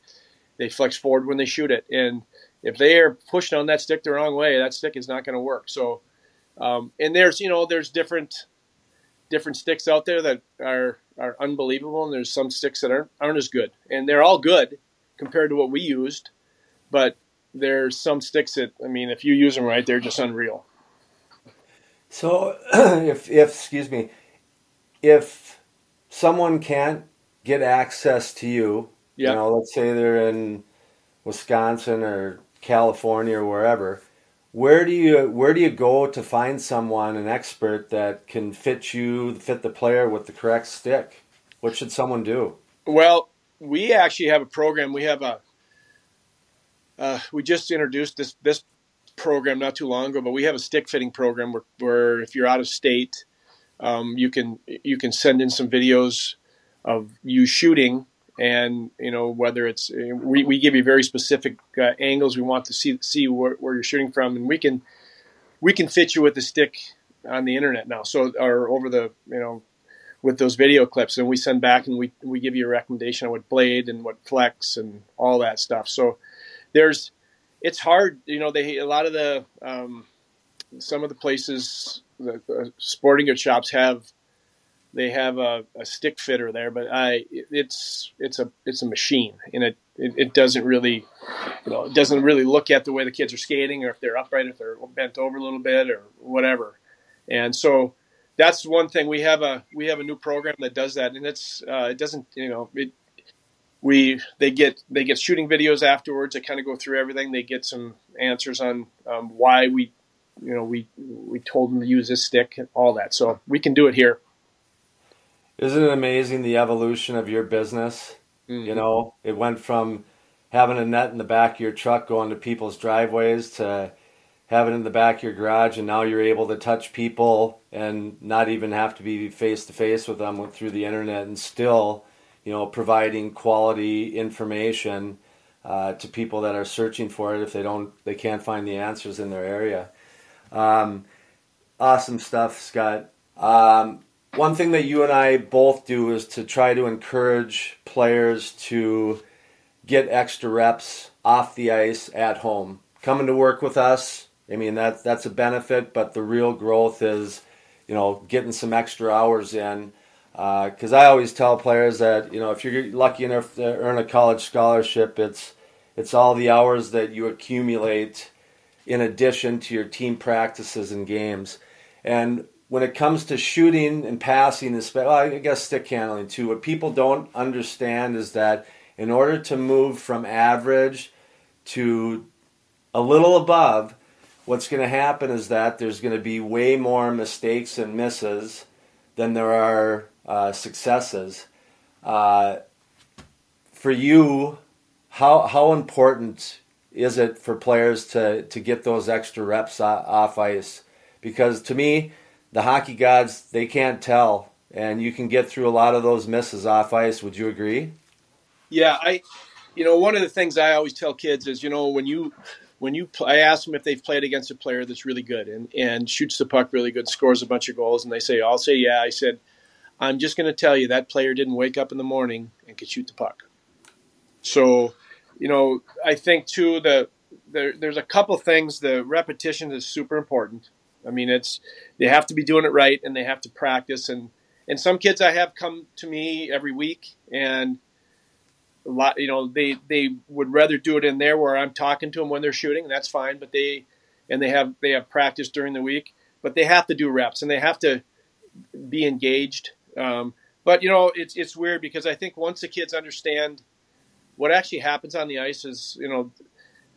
they flex forward when they shoot it. And if they are pushing on that stick the wrong way, that stick is not going to work. So, um, and there's you know there's different different sticks out there that are are unbelievable, and there's some sticks that aren't aren't as good, and they're all good compared to what we used, but there's some sticks that I mean, if you use them right, they're just unreal. So, if if excuse me, if someone can't get access to you, you know, let's say they're in Wisconsin or California or wherever, where do you where do you go to find someone an expert that can fit you fit the player with the correct stick? What should someone do? Well, we actually have a program. We have a uh, we just introduced this this program not too long ago, but we have a stick fitting program where, where if you're out of state, um, you can you can send in some videos of you shooting, and you know whether it's we, we give you very specific uh, angles. We want to see see where, where, you're shooting from, and we can we can fit you with the stick on the internet now, so or over the you know with those video clips, and we send back and we we give you a recommendation on what blade and what flex and all that stuff. So there's it's hard you know they a lot of the um, some of the places the, the sporting goods shops have they have a, a, stick fitter there but i it's it's a it's a machine and it, it, it doesn't really you know it doesn't really look at the way the kids are skating or if they're upright if they're bent over a little bit or whatever and so that's one thing we have a we have a new program that does that and it's uh, it doesn't you know it we they get they get shooting videos afterwards that kind of go through everything. They get some answers on um, why we you know we we told them to use this stick and all that. So we can do it here. Isn't it amazing the evolution of your business? Mm-hmm. You know, it went from having a net in the back of your truck going to people's driveways to having it in the back of your garage and now you're able to touch people and not even have to be face to face with them through the internet and still you know, providing quality information uh, to people that are searching for it if they don't, they can't find the answers in their area. Um, awesome stuff, Scott. Um, one thing that you and I both do is to try to encourage players to get extra reps off the ice at home. Coming to work with us, I mean that that's a benefit, but the real growth is, you know, getting some extra hours in because uh, I always tell players that you know if you're lucky enough to earn a college scholarship, it's it's all the hours that you accumulate in addition to your team practices and games. And when it comes to shooting and passing, well, I guess stick handling too, what people don't understand is that in order to move from average to a little above, what's going to happen is that there's going to be way more mistakes and misses than there are uh, successes. Uh, for you, how how important is it for players to to get those extra reps off ice? Because to me, the hockey gods they can't tell, and you can get through a lot of those misses off ice. Would you agree? Yeah, I. You know, one of the things I always tell kids is, you know, when you when you I ask them if they've played against a player that's really good and and shoots the puck really good, scores a bunch of goals, and they say, "I'll say yeah." I said, I'm just going to tell you that player didn't wake up in the morning and could shoot the puck. So, you know, I think too the there, there's a couple things. The repetition is super important. I mean, it's they have to be doing it right and they have to practice. And and some kids I have come to me every week and a lot, you know, they they would rather do it in there where I'm talking to them when they're shooting. And that's fine, but they and they have they have practice during the week, but they have to do reps and they have to be engaged um, but you know, it's it's weird because I think once the kids understand what actually happens on the ice is, you know,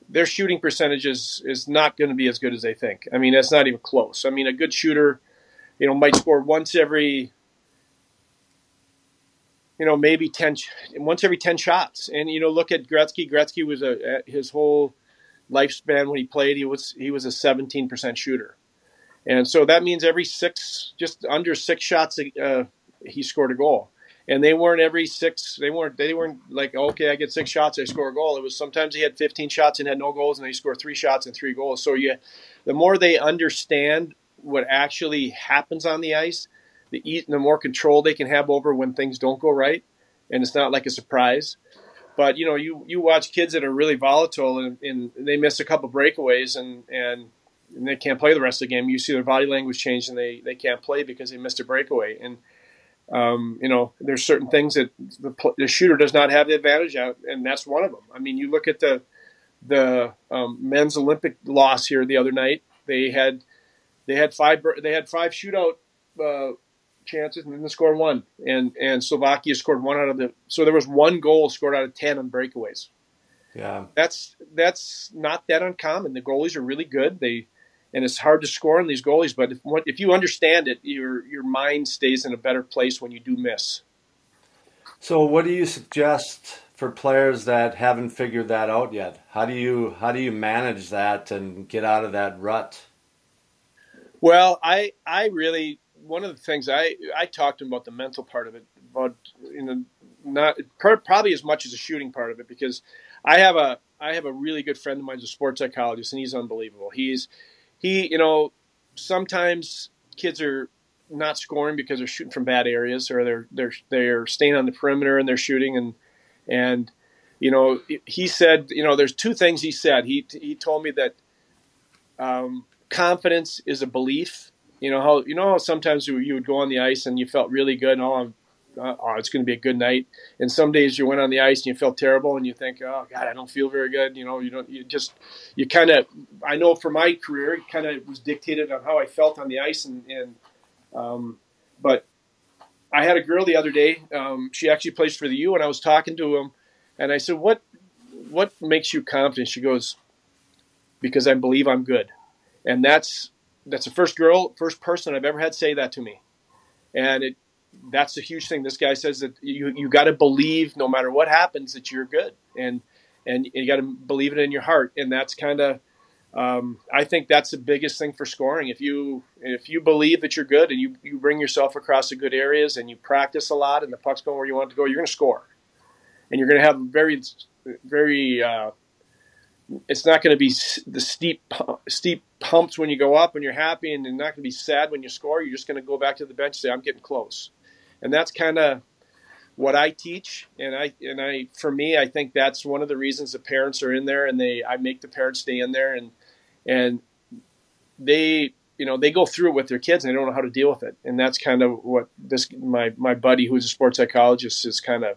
their shooting percentage is, is not going to be as good as they think. I mean, that's not even close. I mean, a good shooter, you know, might score once every, you know, maybe 10, once every 10 shots. And, you know, look at Gretzky. Gretzky was a, his whole lifespan when he played, he was, he was a 17% shooter. And so that means every six, just under six shots, uh, he scored a goal and they weren't every six. They weren't. They weren't like okay, I get six shots, I score a goal. It was sometimes he had 15 shots and had no goals, and he scored three shots and three goals. So you, the more they understand what actually happens on the ice, the the more control they can have over when things don't go right, and it's not like a surprise. But you know, you you watch kids that are really volatile and, and they miss a couple breakaways and and and they can't play the rest of the game. You see their body language change and they, they can't play because they missed a breakaway. And um, you know, there's certain things that the, the, shooter does not have the advantage at, and that's one of them. I mean, you look at the the um, men's Olympic loss here the other night. They had they had five they had five shootout uh, chances and then they scored one, and and Slovakia scored one out of the. So there was one goal scored out of ten on breakaways. Yeah, that's that's not that uncommon. The goalies are really good. They and it's hard to score on these goalies. But if if you understand it, your your mind stays in a better place when you do miss. So, what do you suggest for players that haven't figured that out yet? How do you how do you manage that and get out of that rut? Well, I I really one of the things I I talked to him about the mental part of it, about you know not probably as much as the shooting part of it because I have a I have a really good friend of mine who's a sports psychologist and he's unbelievable. He's he, you know, sometimes kids are not scoring because they're shooting from bad areas or they're they're they're staying on the perimeter and they're shooting. And and you know he said you know there's two things he said. He he told me that um, confidence is a belief. You know how you know how sometimes you you would go on the ice and you felt really good and oh uh, oh, it's going to be a good night. And some days you went on the ice and you felt terrible and you think, oh God, I don't feel very good. You know, you don't, you just, you kind of, I know for my career, it kind of was dictated on how I felt on the ice. And, and um, but I had a girl the other day, um, she actually plays for the U and I was talking to him and I said, what, what makes you confident? She goes, because I believe I'm good. And that's, that's the first girl, first person I've ever had say that to me. And it, that's a huge thing. This guy says that you you got to believe no matter what happens that you're good, and and you got to believe it in your heart, and that's kind of. Um, I think that's the biggest thing for scoring. If you if you believe that you're good and you, you bring yourself across the good areas and you practice a lot and the puck's going where you want it to go, you're going to score, and you're going to have very very. Uh, it's not going to be the steep steep pumps when you go up and you're happy, and you're not going to be sad when you score. You're just going to go back to the bench and say, "I'm getting close." And that's kind of what I teach. And I and I for me, I think that's one of the reasons the parents are in there, and they I make the parents stay in there, and and they you know they go through it with their kids and they don't know how to deal with it, and that's kind of what this my my buddy who's a sports psychologist is kind of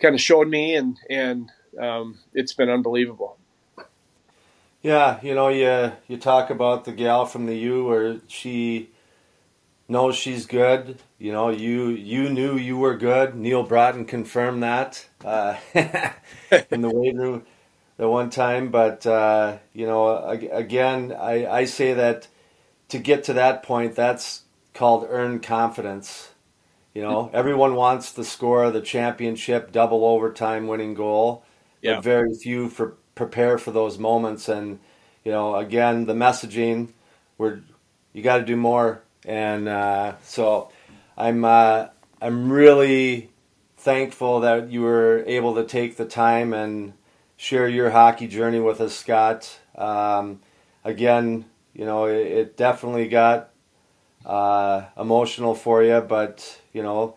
kind of showed me, and and um, it's been unbelievable. Yeah, you know, you you talk about the gal from the U where she knows she's good. You know, you you knew you were good. Neal Broten confirmed that uh, in the weight room the one time. But uh, you know, again, I, I say that to get to that point, that's called earned confidence. You know, everyone wants the score the championship double overtime winning goal, yeah. but very few for prepare for those moments. And you know, again, the messaging, we're you got to do more and uh, so I'm uh, I'm really thankful that you were able to take the time and share your hockey journey with us, Scott. Um, again, you know, it, it definitely got uh, emotional for you, but you know,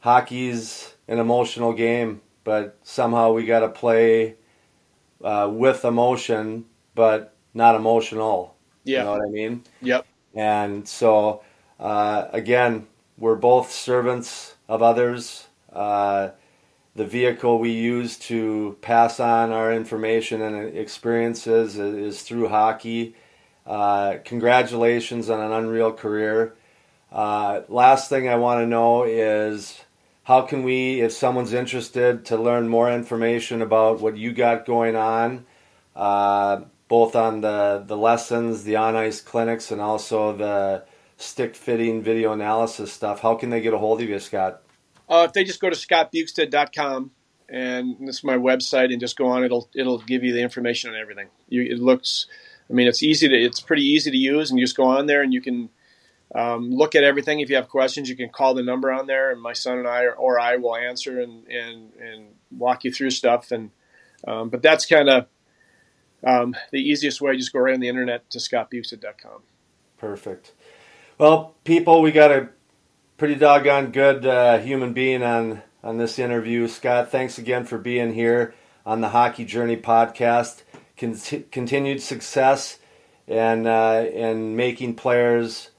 hockey's an emotional game, but somehow we got to play uh, with emotion, but not emotional. Yeah. You know what I mean? Yep. And so, uh, again, we're both servants of others. Uh, the vehicle we use to pass on our information and experiences is, is through hockey. Uh, congratulations on an unreal career. Uh, last thing I want to know is how can we, if someone's interested, to learn more information about what you got going on, uh, both on the, the lessons, the on ice clinics, and also the stick fitting video analysis stuff, how can they get a hold of you, Scott? Uh, if they just go to scottbjugstad.com and this is my website and just go on, it'll it'll give you the information on everything. You, it looks, I mean, it's easy to it's pretty easy to use, and you just go on there and you can um, look at everything. If you have questions, you can call the number on there, and my son and I or, or I will answer and and and walk you through stuff. And um, but that's kind of um, the easiest way. Just go right on the internet to scottbjugstad.com. Perfect. Well, people, we got a pretty doggone good uh, human being on on this interview. Scott, thanks again for being here on the Hockey Journey podcast. Con- continued success and uh, and making players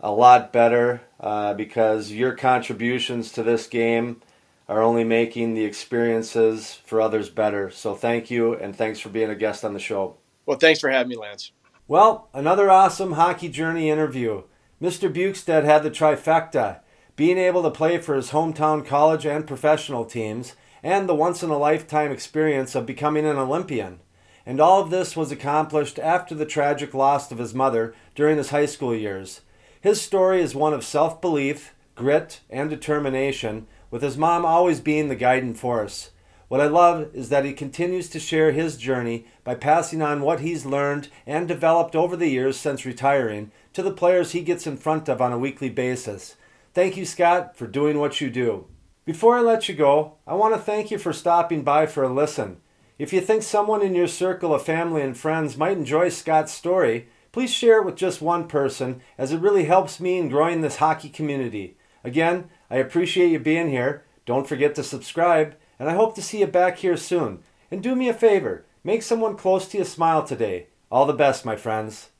a lot better uh, because your contributions to this game are only making the experiences for others better. So thank you, and thanks for being a guest on the show. Well, thanks for having me, Lance. Well, another awesome hockey journey interview. Mr. Bjugstad had the trifecta being able to play for his hometown college and professional teams, and the once in a lifetime experience of becoming an Olympian. And all of this was accomplished after the tragic loss of his mother during his high school years. His story is one of self belief, grit, and determination, with his mom always being the guiding force. What I love is that he continues to share his journey by passing on what he's learned and developed over the years since retiring to the players he gets in front of on a weekly basis. Thank you, Scott, for doing what you do. Before I let you go, I want to thank you for stopping by for a listen. If you think someone in your circle of family and friends might enjoy Scott's story, please share it with just one person, as it really helps me in growing this hockey community. Again, I appreciate you being here. Don't forget to subscribe, and I hope to see you back here soon. And do me a favor make someone close to you smile today. All the best, my friends.